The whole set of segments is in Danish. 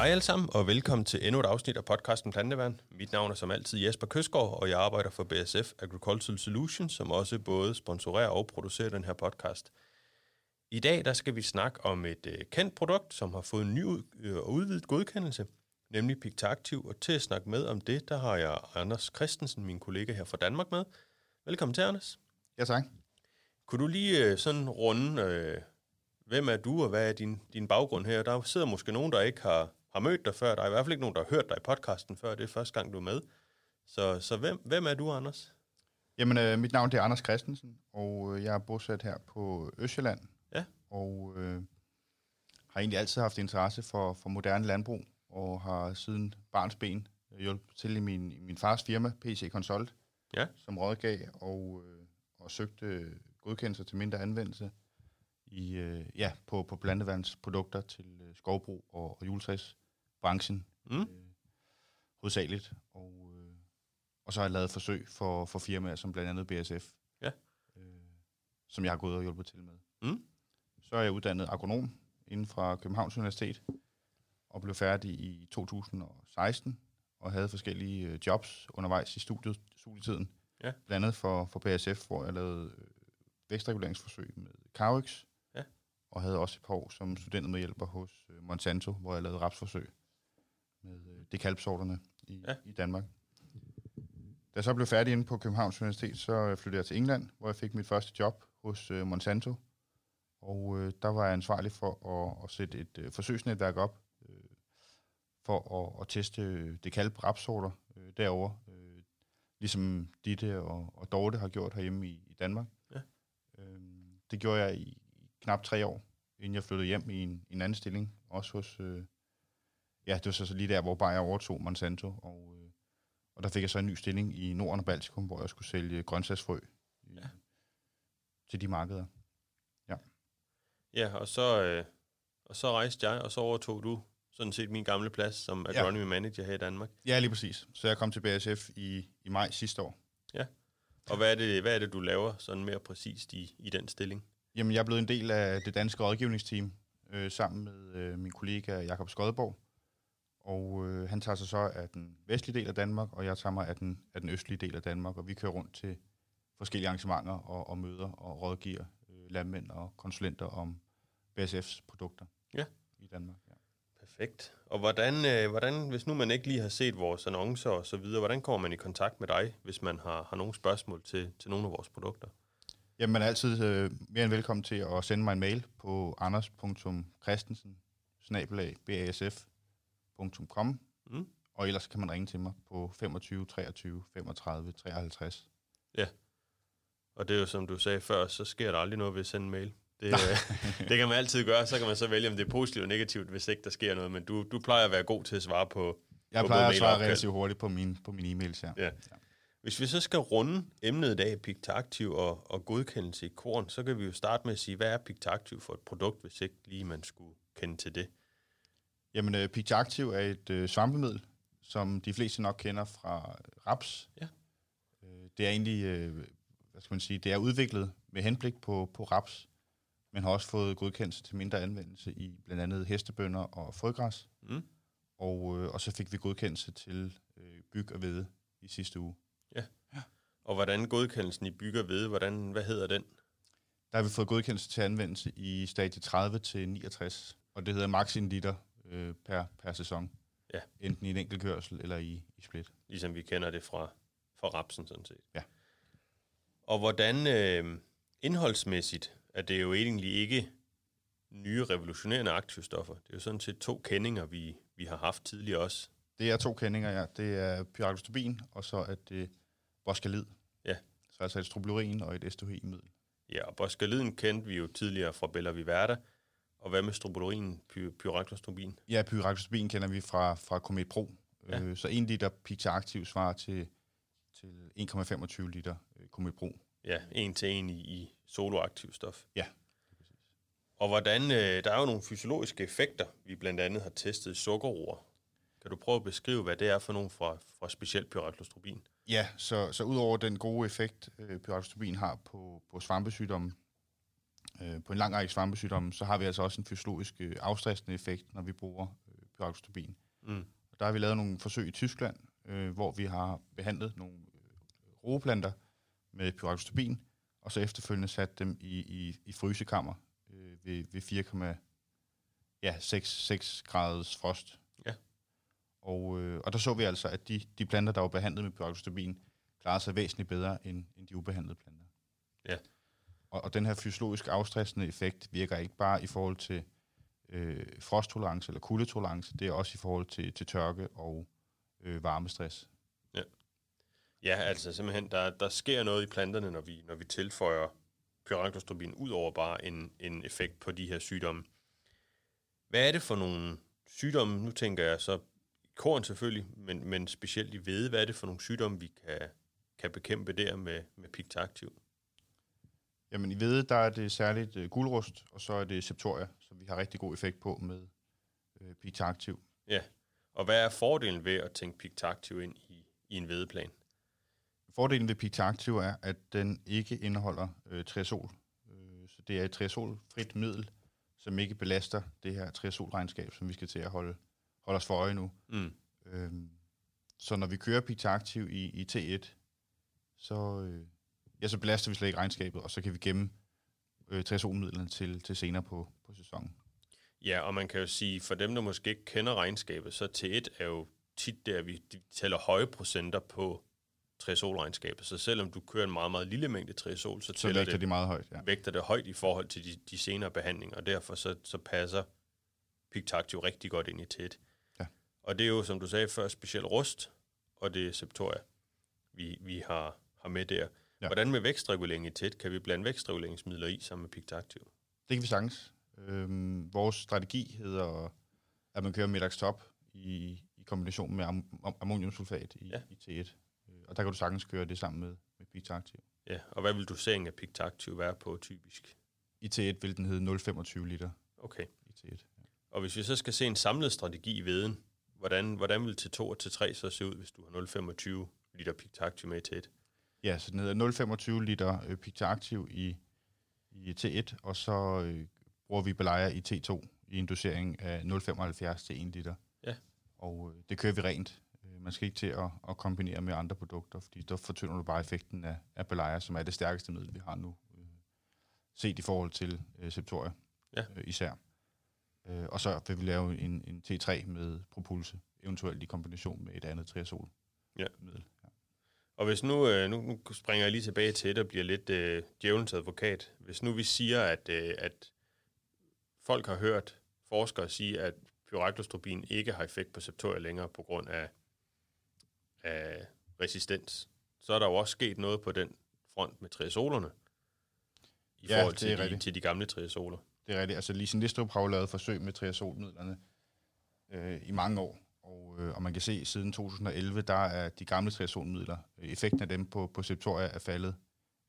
Hej alle sammen, og velkommen til endnu et afsnit af podcasten Planteværn. Mit navn er som altid Jesper Køsgaard, og jeg arbejder for BSF Agricultural Solutions, som også både sponsorerer og producerer den her podcast. I dag der skal vi snakke om et øh, kendt produkt, som har fået en ny øh, og udvidet godkendelse, nemlig Pictaktiv. Og til at snakke med om det, der har jeg Anders Christensen, min kollega her fra Danmark med. Velkommen til, Anders. Ja, tak. Kunne du lige øh, sådan runde, øh, hvem er du, og hvad er din, din baggrund her? Der sidder måske nogen, der ikke har, har mødt dig før. Der er i hvert fald ikke nogen, der har hørt dig i podcasten før. Det er første gang, du er med. Så, så hvem, hvem er du, Anders? Jamen, øh, mit navn det er Anders Christensen, og øh, jeg er bosat her på Østjylland. Ja. Og øh, har egentlig altid haft interesse for, for moderne landbrug, og har siden barns ben øh, hjulpet til i min, i min fars firma, PC Consult, Ja. som rådgav og, øh, og søgte godkendelse til mindre anvendelse i, øh, ja, på, på blandevandsprodukter til øh, skovbrug og, og juletræsbranchen Mm. hovedsageligt. Og, øh, og så har jeg lavet forsøg for, for firmaer som blandt andet BSF, Ja. øh, som jeg har gået og hjulpet til med. Mm. Så er jeg uddannet agronom inden fra Københavns Universitet, og blev færdig i 2016, og havde forskellige øh, jobs undervejs i studiet, studietiden. Ja. Blandt andet for, for BSF, hvor jeg lavede øh, vækstreguleringsforsøg med Carix, og havde også et par år som studentermedhjælper hos øh, Monsanto, hvor jeg lavede rapsforsøg med øh, dekalpsorterne i, Ja. i Danmark. Da jeg så blev færdig inde på Københavns Universitet, så øh, flyttede jeg til England, hvor jeg fik mit første job hos øh, Monsanto. Og øh, der var jeg ansvarlig for at, at sætte et øh, forsøgsnetværk op øh, for at, at teste øh, dekalp rapsorter øh, derovre, øh, ligesom Ditte og, og Dorte har gjort herhjemme i, i Danmark. Ja. Øh, det gjorde jeg i, knap tre år, inden jeg flyttede hjem i en, en anden stilling, også hos... Øh, ja, det var så, så lige der, hvor bare jeg overtog Monsanto, og, øh, og der fik jeg så en ny stilling i Norden og Baltikum, hvor jeg skulle sælge grøntsagsfrø i, Ja. til de markeder. Ja, og så, øh, og så rejste jeg, og så overtog du sådan set min gamle plads som Ja. agronomy manager her i Danmark. Ja, lige præcis. Så jeg kom til BASF i, i maj sidste år. Og hvad er det, hvad er det du laver sådan mere præcist i, i den stilling? Jamen, jeg er blevet en del af det danske rådgivningsteam, øh, sammen med øh, min kollega Jakob Skodborg. Og øh, han tager sig så af den vestlige del af Danmark, og jeg tager mig af den, af den østlige del af Danmark. Og vi kører rundt til forskellige arrangementer og, og møder og rådgiver øh, landmænd og konsulenter om BASF's produkter Ja. i Danmark. Ja. Perfekt. Og hvordan, øh, hvordan, hvis nu man ikke lige har set vores annoncer og så videre, hvordan kommer man i kontakt med dig, hvis man har, har nogle spørgsmål til, til nogle af vores produkter? Jamen, man er altid øh, mere end velkommen til at sende mig en mail på anders.christensen basf.com Mm. og ellers kan man ringe til mig på 25 23 35 53. Og det er jo som du sagde før, så sker der aldrig noget ved at sende en mail. Det, øh, det kan man altid gøre, så kan man så vælge, om det er positivt og negativt, hvis ikke der sker noget. Men du, du plejer at være god til at svare på, Jeg på plejer at svare relativt hurtigt på mine, på mine e-mails her. Ja. Hvis vi så skal runde emnet i dag, Pictaktiv og, og godkendelse i korn, så kan vi jo starte med at sige, hvad er Pictaktiv for et produkt, hvis ikke lige man skulle kende til det? Jamen, uh, Pictaktiv er et uh, svampemiddel, som de fleste nok kender fra raps. Ja. Uh, det er egentlig, uh, hvad skal man sige, det er udviklet med henblik på, på raps, men har også fået godkendelse til mindre anvendelse i blandt andet hestebønder og frøgræs. Mm. Og, øh, og så fik vi godkendelse til øh, byg og hvede i sidste uge. Og hvordan godkendelsen i bygger ved, hvordan, hvad hedder den? Der har vi fået godkendelse til anvendelse i stadie 30 til 69, og det hedder max en liter øh, per, per sæson. Ja. Enten i en enkelt kørsel eller i, i split. Ligesom vi kender det fra, fra rapsen sådan set. Ja. Og hvordan øh, indholdsmæssigt er det jo egentlig ikke nye revolutionerende aktivstoffer. Det er jo sådan set to kendinger, vi, vi har haft tidligere også. Det er to kendinger, ja. Det er pyraglystobin, og så er det boskalid. Ja. Så altså et strobilurin og et estohi-middel. Ja, og boskaliden kendte vi jo tidligere fra Bella Viverda. Og hvad med strobilurin, py-? Ja, pyraglystobin kender vi fra, fra Comet Pro. Ja. Øh, så en liter Picta Activ svarer til, til 1,25 liter øh, Comet Pro. Ja, en til en i, i soloaktiv stof. Ja. Og hvordan, øh, der er jo nogle fysiologiske effekter, vi blandt andet har testet i sukkerroer. Kan du prøve at beskrive, hvad det er for nogle fra, fra specielt pyraglystobin? Ja, så, så udover den gode effekt, øh, pyraglystobin har på, på svampesygdomme, øh, på en lang række svampesygdomme, så har vi altså også en fysiologisk øh, afstressende effekt, når vi bruger øh, pyroxotobin. Mm. Og der har vi lavet nogle forsøg i Tyskland, øh, hvor vi har behandlet nogle øh, roeplanter med pyroxotobin, og så efterfølgende sat dem i, i, i frysekammer øh, ved, ved 4, ja, 6, 6 graders frost. Ja. Og, øh, og der så vi altså, at de, de planter, der var behandlet med pyroxotobin, klarede sig væsentligt bedre end, end de ubehandlede planter. Ja. Og, og den her fysiologisk afstressende effekt virker ikke bare i forhold til øh, frosttolerance eller kuldetolerance, det er også i forhold til, til tørke og øh, varmestress. Ja, ja, altså simpelthen, der, der sker noget i planterne, når vi, når vi tilføjer pyrantostrobin, ud over bare en, en effekt på de her sygdomme. Hvad er det for nogle sygdomme, nu tænker jeg så korn selvfølgelig, men, men specielt i hvede, hvad er det for nogle sygdomme, vi kan, kan bekæmpe der med, med Pictaktiv? Jamen i hvede, der er det særligt øh, guldrust, og så er det septoria, som vi har rigtig god effekt på med øh, Pictaktiv. Ja, og hvad er fordelen ved at tænke Pictaktiv ind i, i en hvedeplan? Fordelen ved Pictaktiv er, at den ikke indeholder øh, triazol. Øh, så det er et triazolfrit middel, som ikke belaster det her triazolregnskab, som vi skal til at holde, holde os for øje nu. Mm. Øhm, så når vi kører Pictaktiv i, i T1, så, øh, ja, så belaster vi slet ikke regnskabet, og så kan vi gemme øh, triazolmidlerne til, til senere på, på sæsonen. Ja, og man kan jo sige, for dem, der måske ikke kender regnskabet, så T1 er jo tit der, vi tæller høje procenter på triazolregnskabet. Så selvom du kører en meget, meget lille mængde triazol, så, Så tæller vægter det, de meget højt, ja. vægter det højt i forhold til de, de senere behandlinger, og derfor så, så passer Pictactiv rigtig godt ind i T1. Ja. Og det er jo, som du sagde før, specielt rust, og det er septoria, vi, vi har, har med der. Ja. Ja. Hvordan med vækstregulering i tæt? Kan vi blande vækstreguleringsmidler i sammen med Pictaktiv? Det kan vi sagtens. Øhm, vores strategi hedder, at man kører middags-top i, i kombination med am, am, ammoniumsulfat i, Ja. i T1. Øh, Og der kan du sagtens køre det sammen med, med Pictaktiv. Ja, og hvad vil doseringen af Pictaktiv være på typisk? I T1 vil den hedde 0,25 liter Okay. i T1. Og hvis vi så skal se en samlet strategi i veden, hvordan, hvordan vil T2 og T3 så se ud, hvis du har 0,25 liter Pictaktiv med i T1? Ja, så den hedder 0,25 liter øh, Pictaktiv i, i T1, og så øh, bruger vi belejer i T2 i en dosering af 0,75 til 1 liter. Ja. Og øh, det kører vi rent. Øh, Man skal ikke til at, at kombinere med andre produkter, fordi der fortynder du bare effekten af, af belejer, som er det stærkeste middel, vi har nu, øh, set i forhold til øh, Septoria Ja. øh, især. Øh, og så vil vi lave en, en T3 med propulse, eventuelt i kombination med et andet triazol Ja. middel. Og hvis nu, øh, nu nu springer jeg lige tilbage til det og bliver lidt øh, djævelens advokat. Hvis nu vi siger, at, øh, at folk har hørt forskere sige, at pyroklostropin ikke har effekt på septoria længere på grund af, af resistens, så er der jo også sket noget på den front med triazolerne i Ja, forhold til de, til de gamle triazoler. Det er rigtigt. Altså Lise Nistrup har jo lavet forsøg med triazolmidlerne øh, i mange år. Og, øh, og man kan se, at siden 2011, der er de gamle triazolmidler, øh, effekten af dem på, på septoria er faldet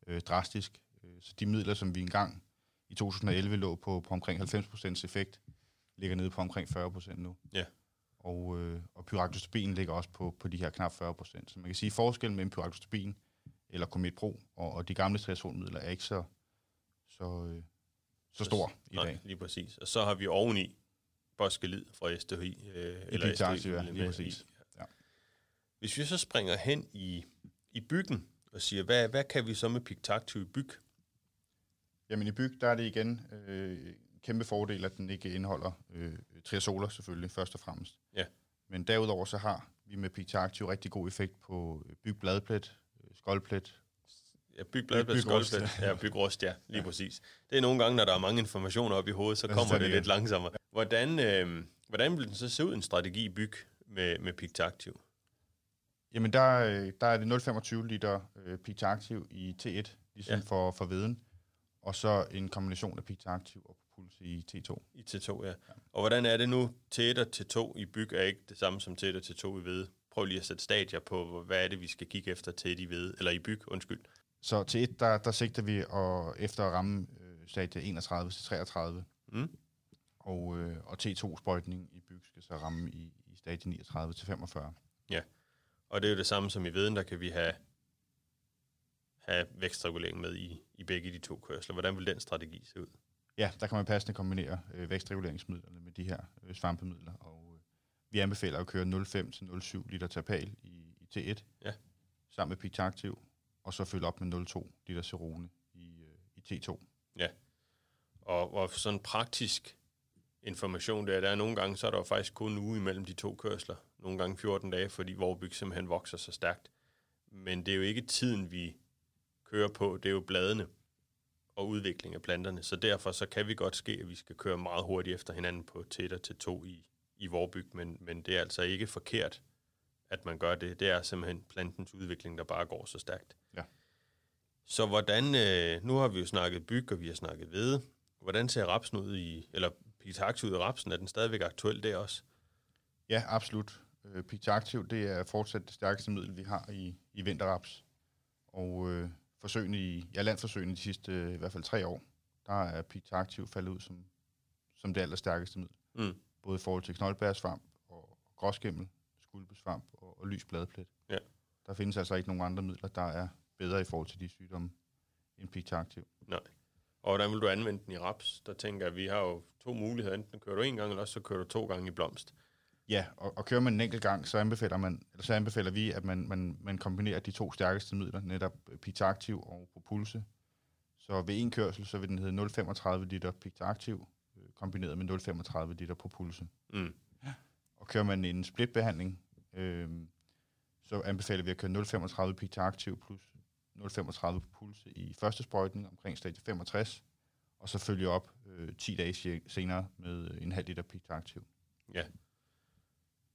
øh, drastisk. Øh, så de midler, som vi engang i 2011 lå på, på omkring 90% effekt, ligger nede på omkring 40% nu. Ja. Og, øh, og pyraktostobin ligger også på, på de her knap 40%. Så man kan sige, at forskellen mellem pyraktostobin eller Comet Pro og, og de gamle triazolmidler er ikke så, så, øh, så stor i Nej, dag. lige præcis. Og så har vi oveni Boskelid fra SDHI. Øh, Pictaktiv, ja, med lige i. præcis. Ja. Hvis vi så springer hen i, i byggen og siger, hvad, hvad kan vi så med Pictaktiv i byg? Jamen i byg, der er det igen øh, kæmpe fordel, at den ikke indeholder øh, triazoler selvfølgelig, først og fremmest. Ja. Men derudover så har vi med Pictaktiv rigtig god effekt på øh, byg bladplet, øh, skoldplet. Ja, byg bygrust, skoldplet. Ja, bygrust, ja, lige ja. præcis. Det er nogle gange, når der er mange informationer op i hovedet, så Ja, kommer er det det lidt langsommere. Hvordan, øh, hvordan vil den så se ud, en strategi byg med, med Pictaktiv? Jamen der, øh, der er det 0,25 liter øh, Pictaktiv i T1, ligesom Ja. ja. for, for veden. Og så en kombination af Pictaktiv og Puls i T2. I T2, ja. Og hvordan er det nu? T1 og T2 i byg er ikke det samme som T1 og T2 i ved. Prøv lige at sætte stadier på, hvad er det, vi skal kigge efter til i ved, eller i byg, undskyld. Så til et, der, der sigter vi og, efter at ramme øh, stadie 31 til 33. Mm? Og, øh, og T2-sprøjtning i byg skal så ramme i, i stadie 39 til 45. Og det er jo det samme som i veden, der kan vi have, have vækstregulering med i, i begge de to kørsler. Hvordan vil den strategi se ud? Ja, der kan man passende kombinere øh, vækstreguleringsmidlerne med de her øh, svampemidler. Og, øh, vi anbefaler at køre 0,5 til 0,7 liter tapal i, i T1, Ja. sammen med Pictaktiv, og så følge op med 0,2 liter Cerone i, øh, i T2. Og, og sådan praktisk information der, der er nogle gange, så er der jo faktisk kun en uge imellem de to kørsler. Nogle gange 14 dage, fordi Vorbyg simpelthen vokser så stærkt. Men det er jo ikke tiden, vi kører på, det er jo bladene og udvikling af planterne. Så derfor så kan vi godt ske, at vi skal køre meget hurtigt efter hinanden på tæt og til to i, i Vorbyg, men, men det er altså ikke forkert, at man gør det. Det er simpelthen plantens udvikling, der bare går så stærkt. Ja. Så hvordan, øh, nu har vi jo snakket byg, og vi har snakket hvede. Hvordan ser rapsen ud i, eller Pitax ud i rapsen? Er den stadigvæk aktuel der også? Ja, absolut. Øh, det er fortsat det stærkeste middel, vi har i, i vinterraps. Og øh, forsøgene i, ja, landforsøgene de sidste øh, i hvert fald tre år, der er Pictaktiv faldet ud som, som det allerstærkeste middel. Mm. Både i forhold til knoldbærsvamp og gråskimmel, skulpesvamp og, og lys bladplet. Ja. Der findes altså ikke nogen andre midler, der er bedre i forhold til de sygdomme end Pictaktiv. Og hvordan vil du anvende den i raps? Der tænker jeg, at vi har jo to muligheder. Enten kører du en gang, eller også så kører du to gange i blomst. Ja, og, og kører man en enkelt gang, så anbefaler, man, eller så anbefaler vi, at man, man, man kombinerer de to stærkeste midler, netop Pictaktiv og Propulse. Så ved en kørsel, så vil den hedde 0,35 liter Pictaktiv, øh, kombineret med 0,35 liter Propulse. Mm. Og kører man en splitbehandling, øh, så anbefaler vi at køre 0,35 Pictaktiv plus 0,35 Propulse i første sprøjtning omkring stadie 65, og så følge op øh, 10 dage se- senere med øh, en halv liter Pictaktiv.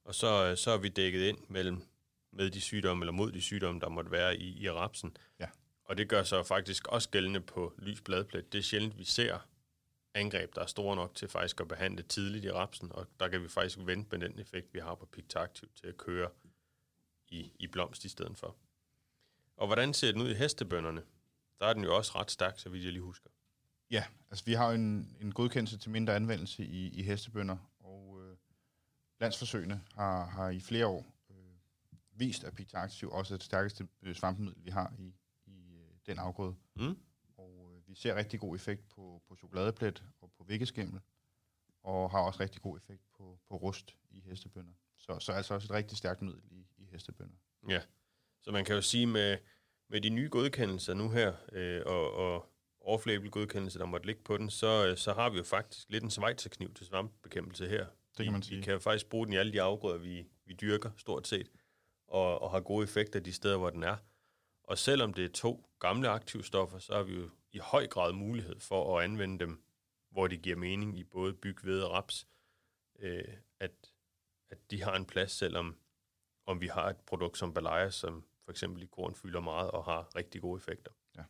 Og så, øh, så er vi dækket ind mellem med de sygdomme, eller mod de sygdomme, der måtte være i, i rapsen. Ja. Og det gør så faktisk også gældende på lys bladplet. Det er sjældent, vi ser angreb, der er store nok til faktisk at behandle tidligt i rapsen, og der kan vi faktisk vente med den effekt, vi har på Pictaktiv til at køre i, i blomst i stedet for. Og hvordan ser den ud i hestebønderne? Der er den jo også ret stærk, så vidt jeg lige husker. Ja, altså vi har jo en, en godkendelse til mindre anvendelse i, i hestebønder, og øh, landsforsøgene har, har i flere år øh, vist, at Pictaktiv også er det stærkeste øh, svampemiddel, vi har i, i øh, den afgrøde. Mm? Og øh, vi ser rigtig god effekt på, på chokoladeplet og på væggeskimmel, og har også rigtig god effekt på, på rust i hestebønder. Så, så altså også et rigtig stærkt middel i, i hestebønder. Ja, så man kan jo sige med, med de nye godkendelser nu her, øh, og, og off-label godkendelse, der måtte ligge på den, så, øh, så har vi jo faktisk lidt en svejserkniv til svampebekæmpelse her. Det kan man Vi, sige. vi kan jo faktisk bruge den i alle de afgrøder, vi, vi dyrker stort set, og, og har gode effekter de steder, hvor den er. Og selvom det er to gamle aktivstoffer, så har vi jo i høj grad mulighed for at anvende dem, hvor det giver mening i både byg, ved og raps, øh, at, at de har en plads, selvom om vi har et produkt som Balaya, som for eksempel i korn fylder meget og har rigtig gode effekter. Ja.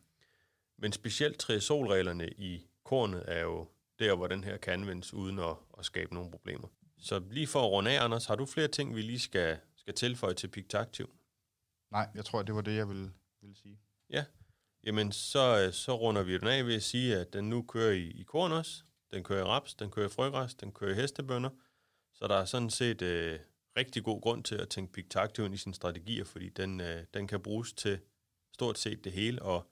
Men specielt triazolreglerne i kornet er jo der, hvor den her kan anvendes uden at, at skabe nogle problemer. Så lige for at runde af, Anders, har du flere ting, vi lige skal, skal tilføje til Pictaktiv? Nej, jeg tror, det var det, jeg ville, ville sige. Jamen, så, så runder vi den af ved at sige, at den nu kører i, i korn også. Den kører i raps, den kører i frøgræs, den kører i hestebønder. Så der er sådan set øh, rigtig god grund til at tænke Pictaktiv ind i sine strategier, fordi den, øh, den kan bruges til stort set det hele, og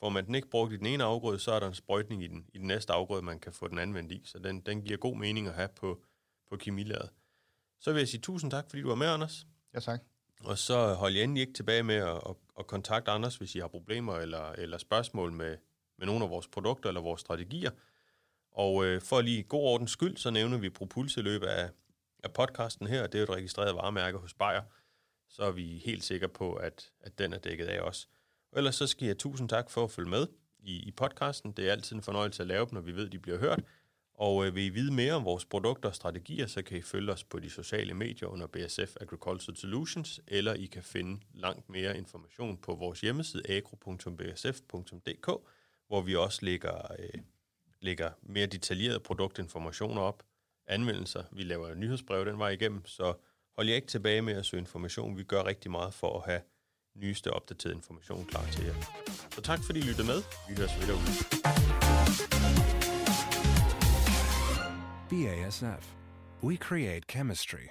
får man den ikke brugt i den ene afgrøde, så er der en sprøjtning i den, i den næste afgrøde, man kan få den anvendt i. Så den, den giver god mening at have på, på kemilaget. Så vil jeg sige tusind tak, fordi du var med, Anders. Ja, tak. Og så hold jer endelig ikke tilbage med at, at, at kontakte Anders, hvis I har problemer eller, eller spørgsmål med, med nogle af vores produkter eller vores strategier. Og øh, for lige god ordens skyld, så nævner vi Propulse i løbet af, af podcasten her. Det er jo et registreret varemærke hos Bayer. Så er vi helt sikre på, at, at den er dækket af os. Og ellers så skal jeg tusind tak for at følge med i, i podcasten. Det er altid en fornøjelse at lave dem, når vi ved, at de bliver hørt. Og øh, vil I vide mere om vores produkter og strategier, så kan I følge os på de sociale medier under BSF Agricultural Solutions, eller I kan finde langt mere information på vores hjemmeside agro.bsf.dk, hvor vi også lægger, øh, lægger mere detaljerede produktinformationer op, anmeldelser. Vi laver nyhedsbrev den vej igennem, så hold jer ikke tilbage med at søge information. Vi gør rigtig meget for at have nyeste opdateret information klar til jer. Så tak fordi I lyttede med. Vi høres videre ud. BASF. We create chemistry.